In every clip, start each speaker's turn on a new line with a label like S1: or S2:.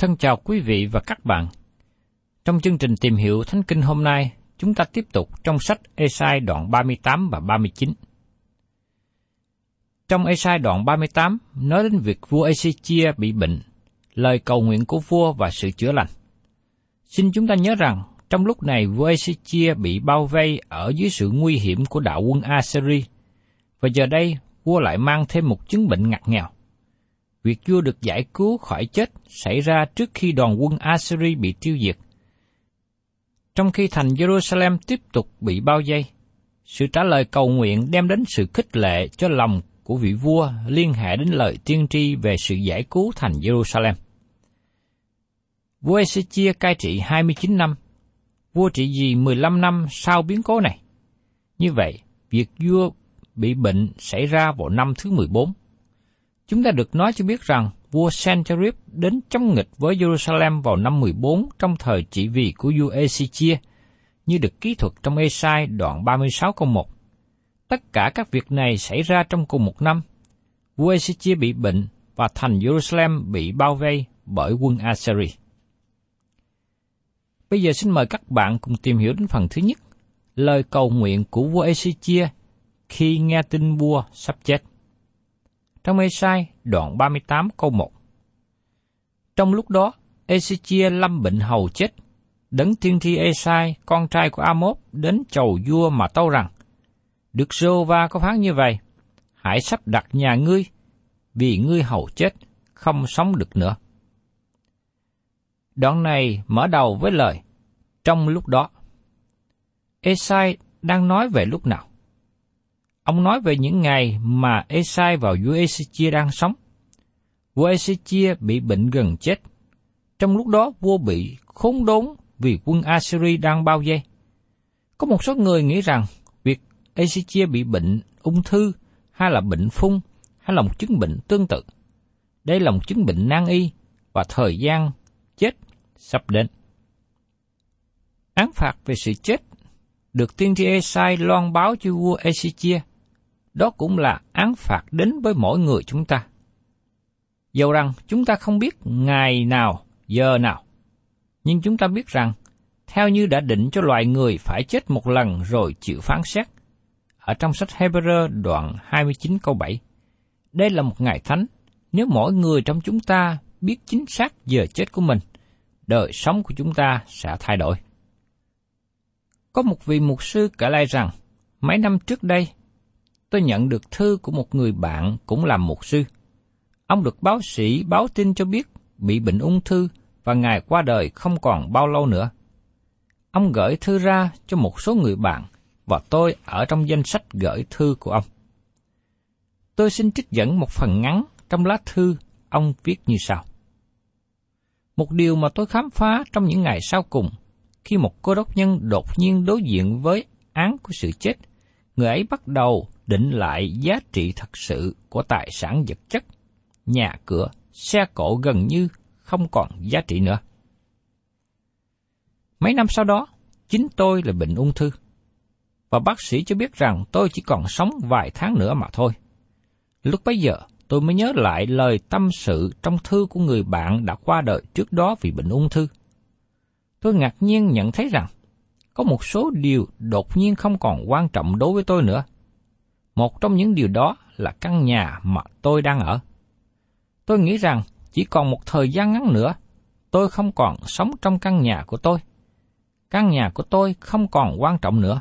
S1: Thân chào quý vị và các bạn. Trong chương trình tìm hiểu Thánh Kinh hôm nay, chúng ta tiếp tục trong sách Esai đoạn 38 và 39. Trong Esai đoạn 38 nói đến việc vua Ezechia bị bệnh, lời cầu nguyện của vua và sự chữa lành. Xin chúng ta nhớ rằng, trong lúc này vua Ezechia bị bao vây ở dưới sự nguy hiểm của đạo quân Assyri, và giờ đây vua lại mang thêm một chứng bệnh ngặt nghèo. Việc vua được giải cứu khỏi chết xảy ra trước khi đoàn quân Assyri bị tiêu diệt. Trong khi thành Jerusalem tiếp tục bị bao vây, sự trả lời cầu nguyện đem đến sự khích lệ cho lòng của vị vua liên hệ đến lời tiên tri về sự giải cứu thành Jerusalem. Vua Ezechia cai trị 29 năm, vua trị vì 15 năm sau biến cố này. Như vậy, việc vua bị bệnh xảy ra vào năm thứ 14. Chúng ta được nói cho biết rằng vua Sennacherib đến chống nghịch với Jerusalem vào năm 14 trong thời trị vì của vua Ezechia, như được ký thuật trong Esai đoạn 36 câu 1. Tất cả các việc này xảy ra trong cùng một năm. Vua Ezechia bị bệnh và thành Jerusalem bị bao vây bởi quân Assyri. Bây giờ xin mời các bạn cùng tìm hiểu đến phần thứ nhất, lời cầu nguyện của vua Ezechia khi nghe tin vua sắp chết. Trong Esai đoạn 38 câu 1 Trong lúc đó, Ezechia lâm bệnh hầu chết. Đấng tiên tri Esai con trai của Amos, đến chầu vua mà tâu rằng, Đức Rô Va có phán như vậy, hãy sắp đặt nhà ngươi, vì ngươi hầu chết, không sống được nữa. Đoạn này mở đầu với lời, trong lúc đó. Esai đang nói về lúc nào? Ông nói về những ngày mà Esai và vua Ezechia đang sống. Vua Ezechia bị bệnh gần chết. Trong lúc đó, vua bị khốn đốn vì quân Assyri đang bao vây. Có một số người nghĩ rằng việc Ezechia bị bệnh ung thư hay là bệnh phung hay là một chứng bệnh tương tự. Đây là một chứng bệnh nan y và thời gian chết sắp đến. Án phạt về sự chết được tiên tri Esai loan báo cho vua Ezechia đó cũng là án phạt đến với mỗi người chúng ta. Dầu rằng chúng ta không biết ngày nào, giờ nào, nhưng chúng ta biết rằng, theo như đã định cho loài người phải chết một lần rồi chịu phán xét, ở trong sách Hebrew đoạn 29 câu 7, đây là một ngày thánh, nếu mỗi người trong chúng ta biết chính xác giờ chết của mình, đời sống của chúng ta sẽ thay đổi. Có một vị mục sư kể lại rằng, mấy năm trước đây, tôi nhận được thư của một người bạn cũng làm mục sư. Ông được báo sĩ báo tin cho biết bị bệnh ung thư và ngài qua đời không còn bao lâu nữa. Ông gửi thư ra cho một số người bạn và tôi ở trong danh sách gửi thư của ông. Tôi xin trích dẫn một phần ngắn trong lá thư ông viết như sau. Một điều mà tôi khám phá trong những ngày sau cùng, khi một cô đốc nhân đột nhiên đối diện với án của sự chết, người ấy bắt đầu định lại giá trị thật sự của tài sản vật chất, nhà cửa, xe cộ gần như không còn giá trị nữa. Mấy năm sau đó, chính tôi là bệnh ung thư. Và bác sĩ cho biết rằng tôi chỉ còn sống vài tháng nữa mà thôi. Lúc bấy giờ, tôi mới nhớ lại lời tâm sự trong thư của người bạn đã qua đời trước đó vì bệnh ung thư. Tôi ngạc nhiên nhận thấy rằng, có một số điều đột nhiên không còn quan trọng đối với tôi nữa. Một trong những điều đó là căn nhà mà tôi đang ở. Tôi nghĩ rằng chỉ còn một thời gian ngắn nữa, tôi không còn sống trong căn nhà của tôi. Căn nhà của tôi không còn quan trọng nữa.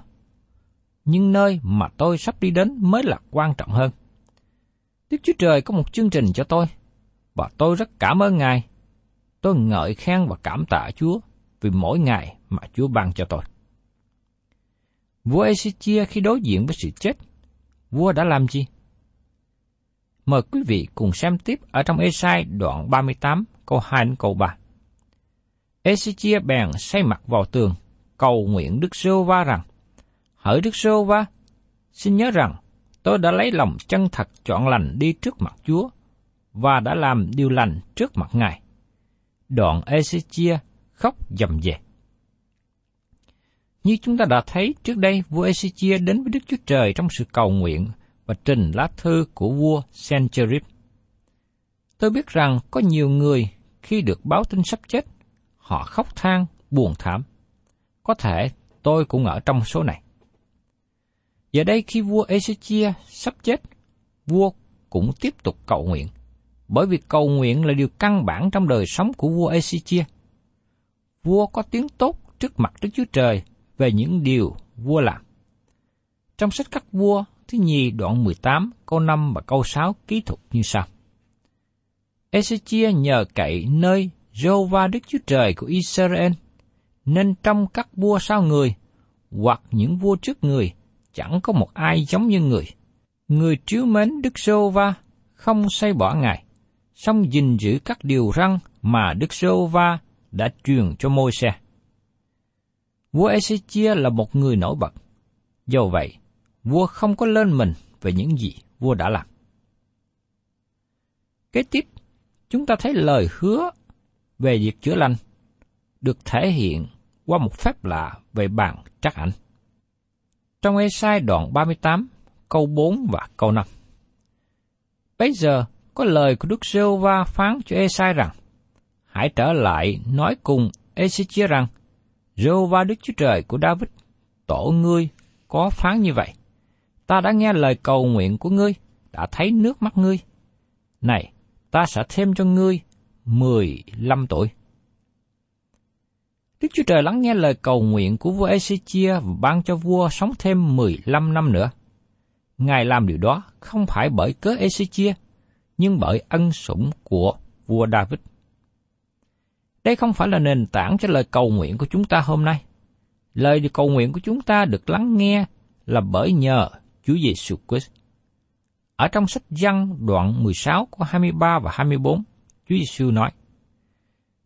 S1: Nhưng nơi mà tôi sắp đi đến mới là quan trọng hơn. Đức Chúa Trời có một chương trình cho tôi, và tôi rất cảm ơn Ngài. Tôi ngợi khen và cảm tạ Chúa vì mỗi ngày mà Chúa ban cho tôi. Vua Ezechia khi đối diện với sự chết, vua đã làm gì? Mời quý vị cùng xem tiếp ở trong Esai đoạn 38 câu 2 đến câu 3. Ezechia bèn xây mặt vào tường, cầu nguyện Đức Sô Va rằng, Hỡi Đức Sô Va, xin nhớ rằng tôi đã lấy lòng chân thật chọn lành đi trước mặt Chúa và đã làm điều lành trước mặt Ngài. Đoạn Ezechia khóc dầm dề như chúng ta đã thấy trước đây, vua Ezechia đến với Đức Chúa Trời trong sự cầu nguyện và trình lá thư của vua Sennacherib. Tôi biết rằng có nhiều người khi được báo tin sắp chết, họ khóc than, buồn thảm. Có thể tôi cũng ở trong số này. Giờ đây khi vua Ezechia sắp chết, vua cũng tiếp tục cầu nguyện, bởi vì cầu nguyện là điều căn bản trong đời sống của vua Ezechia. Vua có tiếng tốt trước mặt Đức Chúa Trời về những điều vua làm. Trong sách các vua thứ nhì đoạn 18 câu 5 và câu 6 ký thuật như sau. Ezechia nhờ cậy nơi Jehovah Đức Chúa Trời của Israel, nên trong các vua sau người, hoặc những vua trước người, chẳng có một ai giống như người. Người chiếu mến Đức Jehovah không say bỏ Ngài, song gìn giữ các điều răn mà Đức Jehovah đã truyền cho môi xe. Vua Ezechia là một người nổi bật. Do vậy, vua không có lên mình về những gì vua đã làm. Kế tiếp, chúng ta thấy lời hứa về việc chữa lành được thể hiện qua một phép lạ về bàn trắc ảnh. Trong Ê-sai đoạn 38, câu 4 và câu 5. Bây giờ có lời của Đức giê va phán cho Ê-sai rằng, hãy trở lại nói cùng Esichia rằng, Rô va Đức Chúa Trời của David, tổ ngươi có phán như vậy ta đã nghe lời cầu nguyện của ngươi, đã thấy nước mắt ngươi. Này, ta sẽ thêm cho ngươi mười lăm tuổi. Đức Chúa Trời lắng nghe lời cầu nguyện của vua Ezechia và ban cho vua sống thêm mười lăm năm nữa. Ngài làm điều đó không phải bởi cớ Ezechia, nhưng bởi ân sủng của vua David. Đây không phải là nền tảng cho lời cầu nguyện của chúng ta hôm nay. Lời cầu nguyện của chúng ta được lắng nghe là bởi nhờ Chúa Giêsu Christ. Ở trong sách Giăng đoạn 16 có 23 và 24, Chúa Giêsu nói: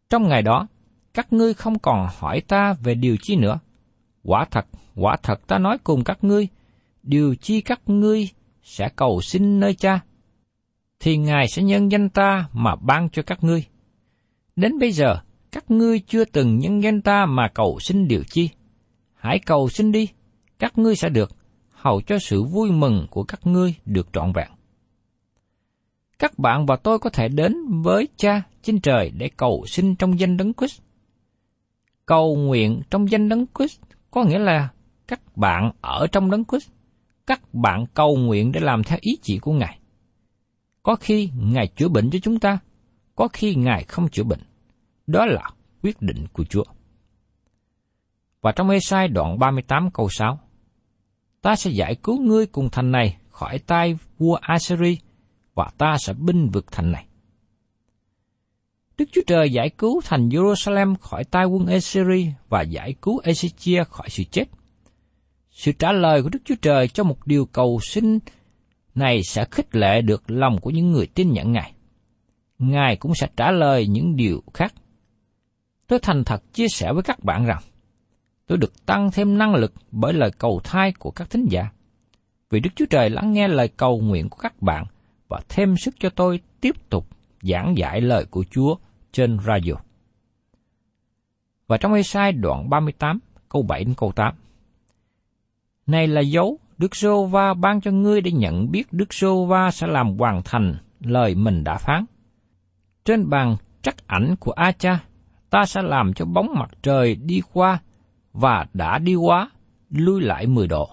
S1: Trong ngày đó, các ngươi không còn hỏi ta về điều chi nữa. Quả thật, quả thật ta nói cùng các ngươi, điều chi các ngươi sẽ cầu xin nơi cha, thì Ngài sẽ nhân danh ta mà ban cho các ngươi. Đến bây giờ, các ngươi chưa từng nhân danh ta mà cầu xin điều chi. Hãy cầu xin đi, các ngươi sẽ được, hầu cho sự vui mừng của các ngươi được trọn vẹn. Các bạn và tôi có thể đến với Cha trên trời để cầu xin trong danh Đấng Christ. Cầu nguyện trong danh Đấng Christ có nghĩa là các bạn ở trong Đấng Christ, các bạn cầu nguyện để làm theo ý chỉ của Ngài. Có khi Ngài chữa bệnh cho chúng ta, có khi Ngài không chữa bệnh. Đó là quyết định của Chúa. Và trong Ê-sai đoạn 38 câu 6, Ta sẽ giải cứu ngươi cùng thành này khỏi tay vua Assyri, và ta sẽ binh vực thành này. Đức Chúa Trời giải cứu thành Jerusalem khỏi tay quân Assyri và giải cứu Ezechia khỏi sự chết. Sự trả lời của Đức Chúa Trời cho một điều cầu xin này sẽ khích lệ được lòng của những người tin nhận Ngài. Ngài cũng sẽ trả lời những điều khác. Tôi thành thật chia sẻ với các bạn rằng, tôi được tăng thêm năng lực bởi lời cầu thai của các thính giả. Vì Đức Chúa Trời lắng nghe lời cầu nguyện của các bạn và thêm sức cho tôi tiếp tục giảng giải lời của Chúa trên radio. Và trong Ê-sai đoạn 38, câu 7 đến câu 8. Này là dấu Đức Sô Va ban cho ngươi để nhận biết Đức Sô Va sẽ làm hoàn thành lời mình đã phán. Trên bàn trắc ảnh của A Cha, ta sẽ làm cho bóng mặt trời đi qua và đã đi qua, lui lại 10 độ.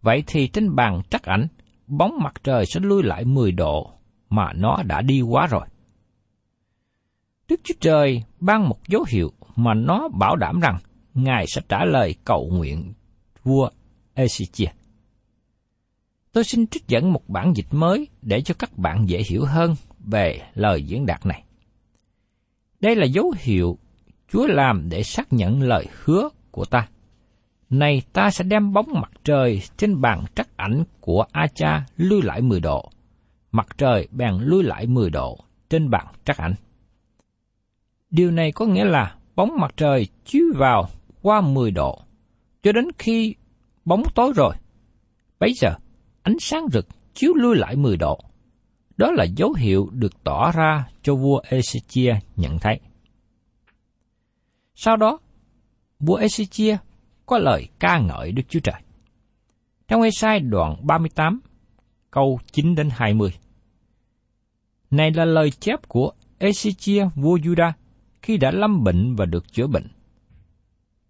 S1: Vậy thì trên bàn trắc ảnh, bóng mặt trời sẽ lui lại 10 độ mà nó đã đi quá rồi. Đức Chúa Trời ban một dấu hiệu mà nó bảo đảm rằng Ngài sẽ trả lời cầu nguyện vua Ezechia. Tôi xin trích dẫn một bản dịch mới để cho các bạn dễ hiểu hơn về lời diễn đạt này. Đây là dấu hiệu Chúa làm để xác nhận lời hứa của ta. Này ta sẽ đem bóng mặt trời trên bàn trắc ảnh của A-cha lưu lại 10 độ. Mặt trời bèn lưu lại 10 độ trên bàn trắc ảnh. Điều này có nghĩa là bóng mặt trời chiếu vào qua 10 độ, cho đến khi bóng tối rồi. Bây giờ, ánh sáng rực chiếu lui lại 10 độ. Đó là dấu hiệu được tỏ ra cho vua Ezechia nhận thấy. Sau đó, vua Ezechia có lời ca ngợi Đức Chúa Trời. Trong Esai đoạn 38, câu 9 đến 20. Này là lời chép của Ezechia vua Juda, khi đã lâm bệnh và được chữa bệnh.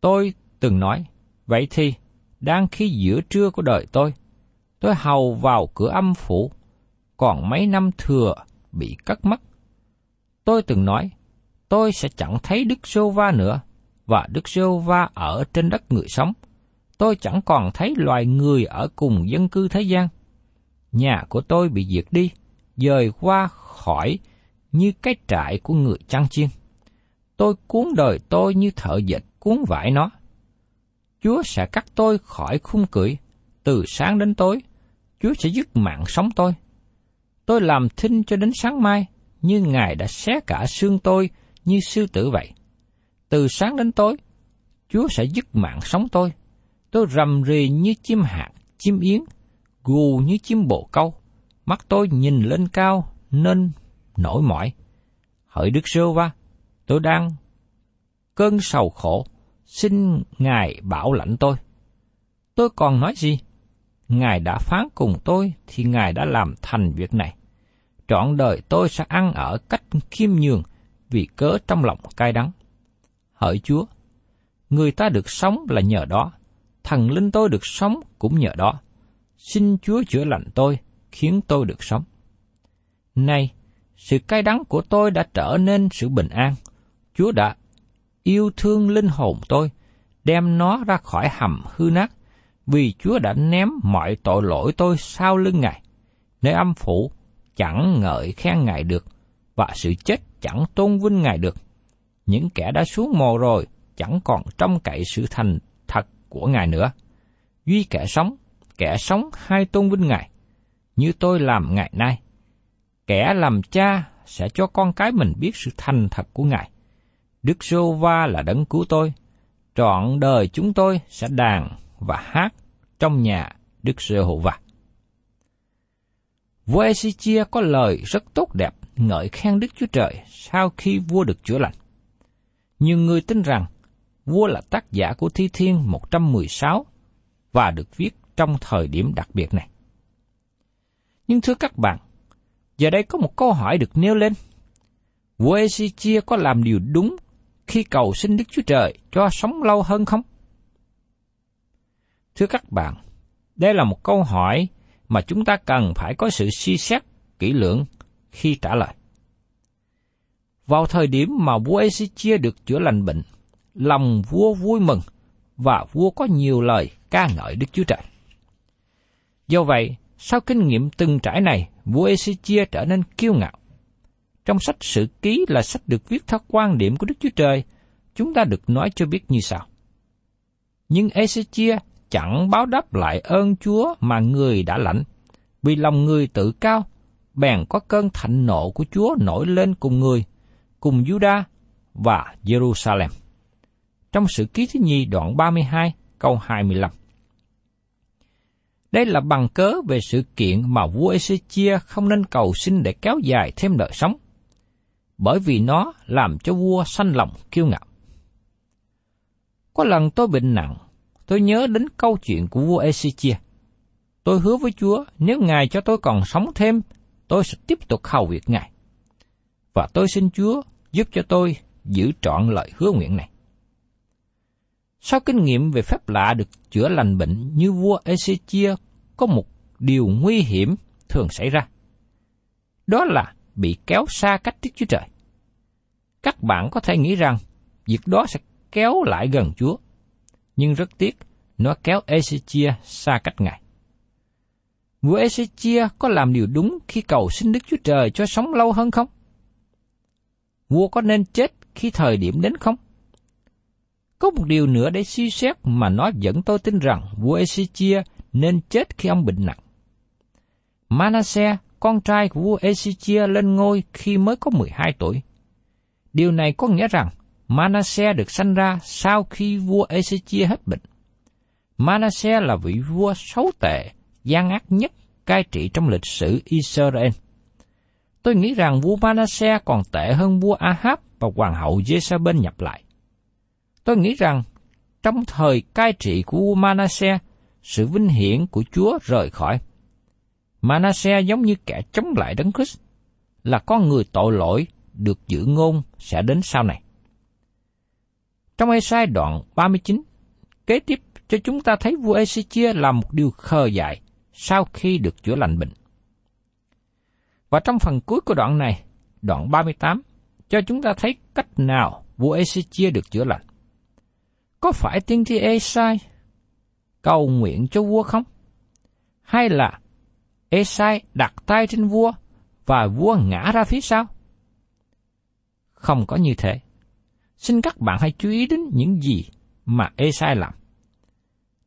S1: Tôi từng nói, vậy thì, đang khi giữa trưa của đời tôi, tôi hầu vào cửa âm phủ, còn mấy năm thừa bị cất mất. Tôi từng nói, tôi sẽ chẳng thấy Đức Sô Va nữa, và Đức Sô Va ở trên đất người sống. Tôi chẳng còn thấy loài người ở cùng dân cư thế gian. Nhà của tôi bị diệt đi, dời qua khỏi như cái trại của người chăn chiên. Tôi cuốn đời tôi như thợ dệt cuốn vải nó. Chúa sẽ cắt tôi khỏi khung cưỡi, từ sáng đến tối, Chúa sẽ dứt mạng sống tôi. Tôi làm thinh cho đến sáng mai, như Ngài đã xé cả xương tôi như sư tử vậy. Từ sáng đến tối, Chúa sẽ dứt mạng sống tôi. Tôi rầm rì như chim hạt, chim yến, gù như chim bồ câu. Mắt tôi nhìn lên cao nên nổi mỏi. Hỡi Đức Sơ Va, tôi đang cơn sầu khổ, xin Ngài bảo lãnh tôi. Tôi còn nói gì? Ngài đã phán cùng tôi thì Ngài đã làm thành việc này. Trọn đời tôi sẽ ăn ở cách khiêm nhường vì cớ trong lòng cay đắng. Hỡi Chúa, người ta được sống là nhờ đó, thần linh tôi được sống cũng nhờ đó. Xin Chúa chữa lành tôi, khiến tôi được sống. Nay, sự cay đắng của tôi đã trở nên sự bình an. Chúa đã yêu thương linh hồn tôi, đem nó ra khỏi hầm hư nát, vì Chúa đã ném mọi tội lỗi tôi sau lưng Ngài. Nơi âm phủ chẳng ngợi khen Ngài được, và sự chết chẳng tôn vinh Ngài được. Những kẻ đã xuống mồ rồi chẳng còn trông cậy sự thành thật của Ngài nữa. Duy kẻ sống, kẻ sống hay tôn vinh Ngài, như tôi làm ngày nay. Kẻ làm cha sẽ cho con cái mình biết sự thành thật của Ngài. Đức Sô Va là đấng cứu tôi. Trọn đời chúng tôi sẽ đàn và hát trong nhà Đức Sơ Hộ Vạc. Vua Ezechia có lời rất tốt đẹp ngợi khen Đức Chúa Trời sau khi vua được chữa lành. Nhiều người tin rằng vua là tác giả của Thi Thiên 116 và được viết trong thời điểm đặc biệt này. Nhưng thưa các bạn, giờ đây có một câu hỏi được nêu lên. Vua Ezechia có làm điều đúng khi cầu xin Đức Chúa Trời cho sống lâu hơn không? Thưa các bạn, đây là một câu hỏi mà chúng ta cần phải có sự suy xét kỹ lưỡng khi trả lời. Vào thời điểm mà vua Ezechia được chữa lành bệnh, lòng vua vui mừng và vua có nhiều lời ca ngợi Đức Chúa Trời. Do vậy, sau kinh nghiệm từng trải này, vua Ezechia trở nên kiêu ngạo. Trong sách Sử Ký là sách được viết theo quan điểm của Đức Chúa Trời, chúng ta được nói cho biết như sau. Nhưng Ezechia chẳng báo đáp lại ơn Chúa mà người đã lãnh, vì lòng người tự cao, bèn có cơn thạnh nộ của Chúa nổi lên cùng người, cùng Juda và Jerusalem. Trong sự ký thứ nhì đoạn 32 câu 25. Đây là bằng cớ về sự kiện mà vua Ezechia không nên cầu xin để kéo dài thêm đời sống, bởi vì nó làm cho vua sanh lòng kiêu ngạo. Có lần tôi bệnh nặng, tôi nhớ đến câu chuyện của vua Ezechia. Tôi hứa với Chúa nếu Ngài cho tôi còn sống thêm, tôi sẽ tiếp tục hầu việc Ngài. Và tôi xin Chúa giúp cho tôi giữ trọn lời hứa nguyện này. Sau kinh nghiệm về phép lạ được chữa lành bệnh như vua Ezechia có một điều nguy hiểm thường xảy ra. Đó là bị kéo xa cách Đức Chúa Trời. Các bạn có thể nghĩ rằng việc đó sẽ kéo lại gần Chúa, nhưng rất tiếc nó kéo Ezechia xa cách Ngài. Vua Ezechia có làm điều đúng khi cầu xin Đức Chúa Trời cho sống lâu hơn không? Vua có nên chết khi thời điểm đến không? Có một điều nữa để suy xét mà nó dẫn tôi tin rằng vua Ezechia nên chết khi ông bệnh nặng. Manasseh, con trai của vua Ezechia lên ngôi khi mới có 12 tuổi. Điều này có nghĩa rằng Manasseh được sanh ra sau khi vua Ezechia hết bệnh. Manasseh là vị vua xấu tệ, gian ác nhất cai trị trong lịch sử Israel. Tôi nghĩ rằng vua Manasseh còn tệ hơn vua Ahab và hoàng hậu Jezebel nhập lại. Tôi nghĩ rằng trong thời cai trị của vua Manasseh, sự vinh hiển của Chúa rời khỏi. Manasseh giống như kẻ chống lại Đấng Christ, là con người tội lỗi được giữ ngôn sẽ đến sau này. Trong Esai đoạn 39, kế tiếp cho chúng ta thấy vua Ê-si-chia làm một điều khờ dại sau khi được chữa lành bệnh. Và trong phần cuối của đoạn này, đoạn 38, cho chúng ta thấy cách nào vua Ê-si-chia được chữa lành. Có phải tiên tri Esai cầu nguyện cho vua không? Hay là Esai đặt tay trên vua và vua ngã ra phía sau? Không có như thế. Xin các bạn hãy chú ý đến những gì mà Ê-sai làm.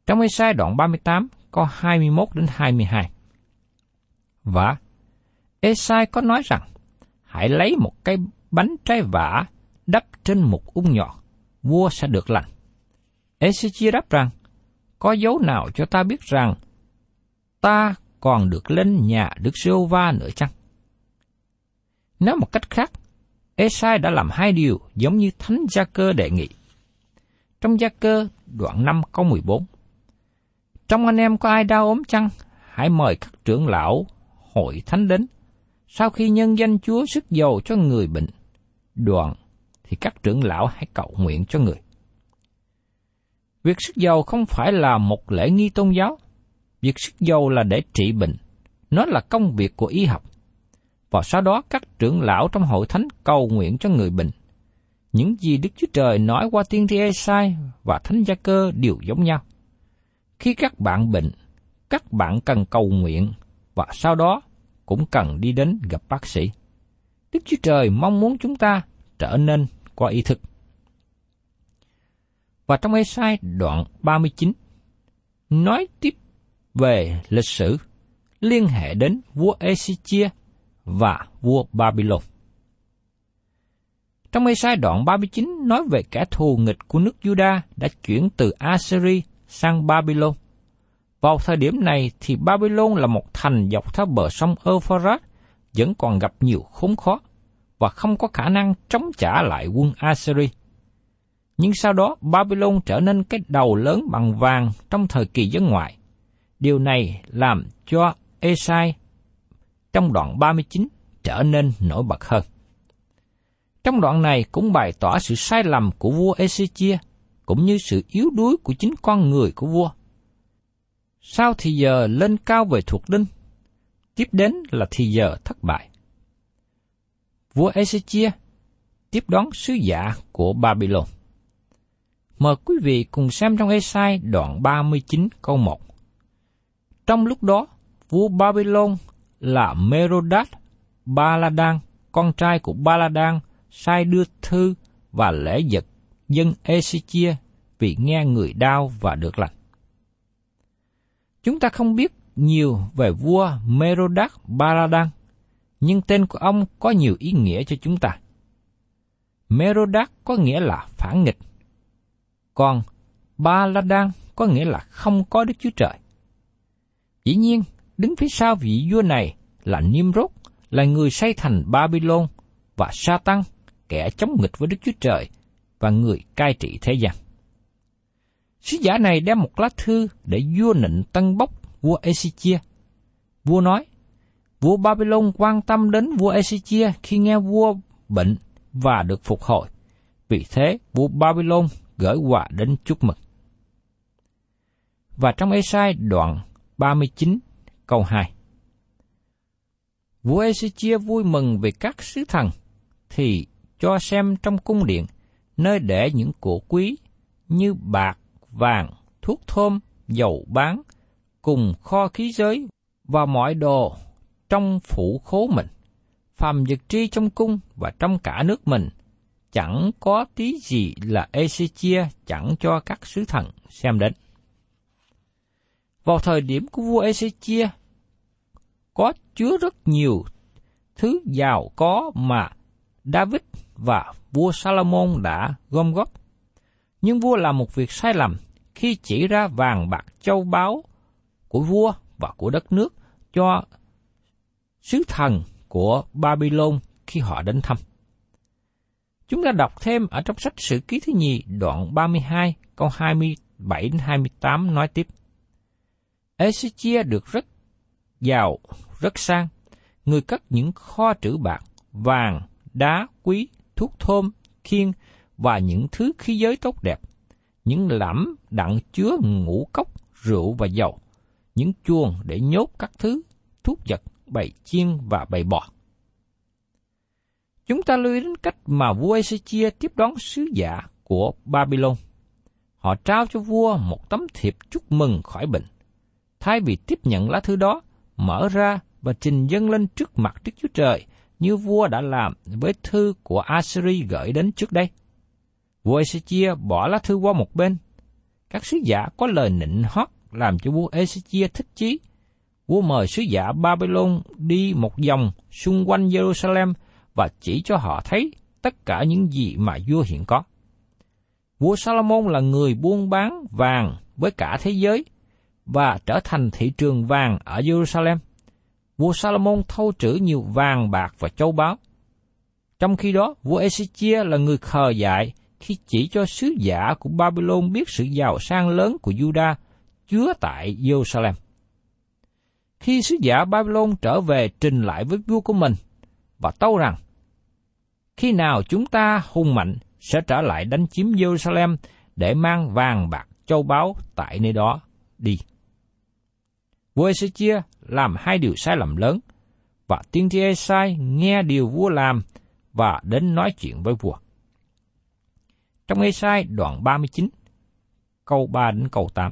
S1: Trong Ê-sai đoạn 38 có 21 đến 22. Và Ê-sai có nói rằng, hãy lấy một cái bánh trái vả đắp trên một ung nhọt, vua sẽ được lành. ê chia đáp rằng, có dấu nào cho ta biết rằng ta còn được lên nhà Đức giê va nữa chăng? Nói một cách khác, Esai đã làm hai điều giống như Thánh Gia Cơ đề nghị. Trong Gia Cơ, đoạn 5 câu 14. Trong anh em có ai đau ốm chăng? Hãy mời các trưởng lão hội thánh đến. Sau khi nhân danh Chúa sức dầu cho người bệnh, đoạn thì các trưởng lão hãy cầu nguyện cho người. Việc sức dầu không phải là một lễ nghi tôn giáo. Việc sức dầu là để trị bệnh. Nó là công việc của y học. Và sau đó các trưởng lão trong hội thánh cầu nguyện cho người bệnh. Những gì Đức Chúa Trời nói qua tiên tri Esai và Thánh Gia Cơ đều giống nhau. Khi các bạn bệnh, các bạn cần cầu nguyện và sau đó cũng cần đi đến gặp bác sĩ. Đức Chúa Trời mong muốn chúng ta trở nên có ý thức. Và trong Esai đoạn 39, nói tiếp về lịch sử liên hệ đến vua Ezechia và vua Babylon. Trong Esai đoạn 39 nói về kẻ thù nghịch của nước Juda đã chuyển từ Assyria sang Babylon. Vào thời điểm này thì Babylon là một thành dọc theo bờ sông Euphrates, vẫn còn gặp nhiều khốn khó và không có khả năng chống trả lại quân Assyria. Nhưng sau đó, Babylon trở nên cái đầu lớn bằng vàng trong thời kỳ dân ngoại. Điều này làm cho Esai trong đoạn 39 trở nên nổi bật hơn. Trong đoạn này cũng bày tỏ sự sai lầm của vua Ezechia, cũng như sự yếu đuối của chính con người của vua. Sau thì giờ lên cao về thuộc đinh, tiếp đến là thì giờ thất bại. Vua Ezechia tiếp đón sứ giả của Babylon. Mời quý vị cùng xem trong Esai đoạn 39 câu 1. Trong lúc đó, vua Babylon là Merodach Baladan, con trai của Baladan, sai đưa thư và lễ vật dân Ezechia vì nghe người đau và được lành. Chúng ta không biết nhiều về vua Merodach Baladan, nhưng tên của ông có nhiều ý nghĩa cho chúng ta. Merodach có nghĩa là phản nghịch, còn Baladan có nghĩa là không có Đức Chúa Trời. Dĩ nhiên, đứng phía sau vị vua này là Nimrod, là người xây thành Babylon và Satan, kẻ chống nghịch với Đức Chúa Trời và người cai trị thế gian. Sứ giả này đem một lá thư để vua nịnh tân bốc vua Ezechia. Vua nói, vua Babylon quan tâm đến vua Ezechia khi nghe vua bệnh và được phục hồi. Vì thế, vua Babylon gửi quà đến chúc mừng. Và trong Esai đoạn 39 câu 2. Vua Ezechia vui mừng vì các sứ thần, thì cho xem trong cung điện, nơi để những của quý như bạc, vàng, thuốc thơm, dầu bán, cùng kho khí giới và mọi đồ trong phủ khố mình, phàm vật tri trong cung và trong cả nước mình, chẳng có tí gì là Ezechia chẳng cho các sứ thần xem đến. Vào thời điểm của vua Ezechia, có chứa rất nhiều thứ giàu có mà David và vua Salomon đã gom góp. Nhưng vua làm một việc sai lầm khi chỉ ra vàng bạc châu báu của vua và của đất nước cho sứ thần của Babylon khi họ đến thăm. Chúng ta đọc thêm ở trong sách Sử ký thứ nhì, đoạn 32 câu 27 đến 28 nói tiếp. Ezechia được rất giàu, rất sang, người cất những kho trữ bạc, vàng, đá, quý, thuốc thơm, khiên và những thứ khí giới tốt đẹp, những lẫm đặng chứa ngũ cốc, rượu và dầu, những chuồng để nhốt các thứ, thuốc vật, bầy chiên và bầy bò. Chúng ta lưu ý đến cách mà vua Ezechia tiếp đón sứ giả của Babylon. Họ trao cho vua một tấm thiệp chúc mừng khỏi bệnh. Thay vì tiếp nhận lá thư đó, mở ra và trình dâng lên trước mặt Đức Chúa Trời, như vua đã làm với thư của Assyri gửi đến trước đây. Vua Ezechia bỏ lá thư qua một bên. Các sứ giả có lời nịnh hót làm cho vua Ezechia thích chí. Vua mời sứ giả Babylon đi một vòng xung quanh Jerusalem và chỉ cho họ thấy tất cả những gì mà vua hiện có. Vua Salomon là người buôn bán vàng với cả thế giới và trở thành thị trường vàng ở Jerusalem. Vua Salomon thâu trữ nhiều vàng bạc và châu báu. Trong khi đó, vua Ezechia là người khờ dại khi chỉ cho sứ giả của Babylon biết sự giàu sang lớn của Juda chứa tại Jerusalem. Khi sứ giả Babylon trở về trình lại với vua của mình và tâu rằng, khi nào chúng ta hùng mạnh sẽ trở lại đánh chiếm Jerusalem để mang vàng bạc châu báu tại nơi đó đi. Vua Ezechia làm hai điều sai lầm lớn, và tiên tri Esai nghe điều vua làm và đến nói chuyện với vua. Trong Esai đoạn 39, câu 3 đến câu 8.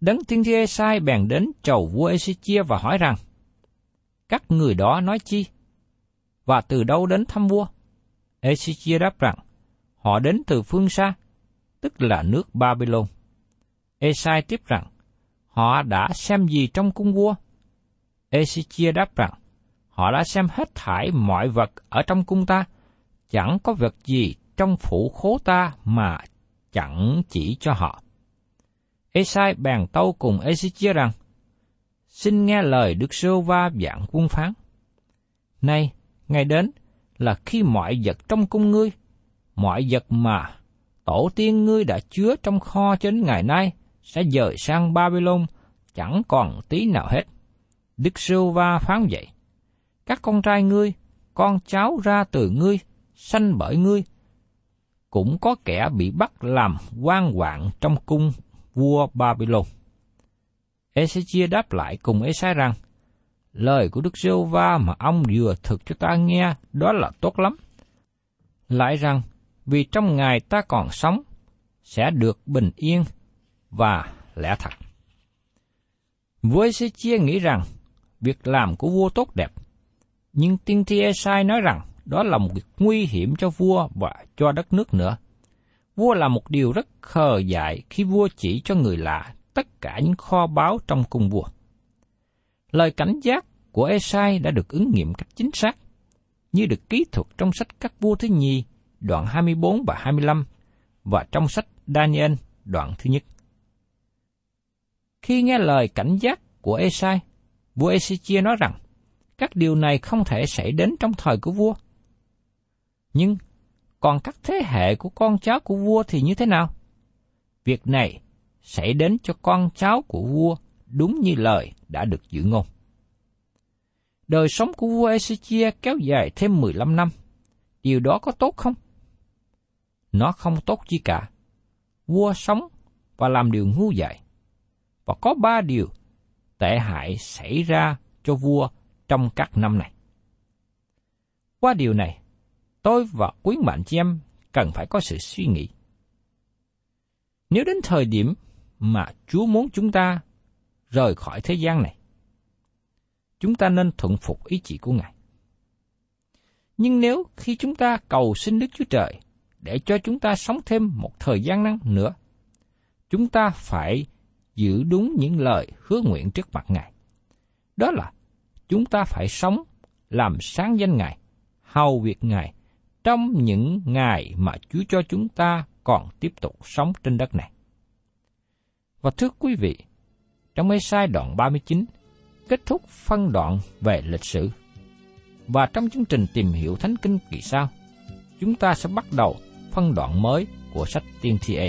S1: Đấng tiên tri Esai bèn đến chầu vua Ezechia và hỏi rằng, các người đó nói chi? Và từ đâu đến thăm vua? Ezechia đáp rằng, họ đến từ phương xa, tức là nước Babylon. Esai tiếp rằng, họ đã xem gì trong cung vua? Ezechia đáp rằng, họ đã xem hết thải mọi vật ở trong cung ta, chẳng có vật gì trong phủ khố ta mà chẳng chỉ cho họ. Esai bàn tâu cùng Ezechia rằng, xin nghe lời Đức Sô Va dạng quân phán. Nay, ngày đến là khi mọi vật trong cung ngươi, mọi vật mà tổ tiên ngươi đã chứa trong kho cho đến ngày nay sẽ dời sang Babylon, chẳng còn tí nào hết. Đức Sưu Va phán vậy. Các con trai ngươi, con cháu ra từ ngươi, sanh bởi ngươi, cũng có kẻ bị bắt làm quan hoạn trong cung vua Babylon. Ezechia đáp lại cùng Esai rằng, lời của Đức Sưu va mà ông vừa thực cho ta nghe đó là tốt lắm. lại rằng vì trong ngày ta còn sống sẽ được bình yên và lẽ thật. với sê chia nghĩ rằng việc làm của vua tốt đẹp, nhưng tiên tri Esai nói rằng đó là một việc nguy hiểm cho vua và cho đất nước nữa. Vua là một điều rất khờ dại khi vua chỉ cho người lạ tất cả những kho báu trong cung vua. Lời cảnh giác của Esai đã được ứng nghiệm cách chính xác, như được ký thuật trong sách các vua thứ nhì, đoạn 24 và 25, và trong sách Daniel, đoạn thứ nhất. Khi nghe lời cảnh giác của Esai, vua Ezechia nói rằng, các điều này không thể xảy đến trong thời của vua. Nhưng, còn các thế hệ của con cháu của vua thì như thế nào? Việc này xảy đến cho con cháu của vua đúng như lời đã được dự ngôn. Đời sống của vua Ezechia kéo dài thêm 15 năm. Điều đó có tốt không? Nó không tốt chi cả. Vua sống và làm điều ngu dại. Và có ba điều tệ hại xảy ra cho vua trong các năm này. Qua điều này, tôi và quý bạn chị em cần phải có sự suy nghĩ. Nếu đến thời điểm mà Chúa muốn chúng ta rời khỏi thế gian này, chúng ta nên thuận phục ý chỉ của Ngài. Nhưng nếu khi chúng ta cầu xin Đức Chúa Trời để cho chúng ta sống thêm một thời gian năng nữa, chúng ta phải giữ đúng những lời hứa nguyện trước mặt Ngài. Đó là chúng ta phải sống làm sáng danh Ngài, hầu việc Ngài trong những ngày mà Chúa cho chúng ta còn tiếp tục sống trên đất này. Và thưa quý vị, trong ê sai đoạn 39, kết thúc phân đoạn về lịch sử. Và trong chương trình tìm hiểu Thánh Kinh kỳ sau, chúng ta sẽ bắt đầu phân đoạn mới của sách Tiên thi ê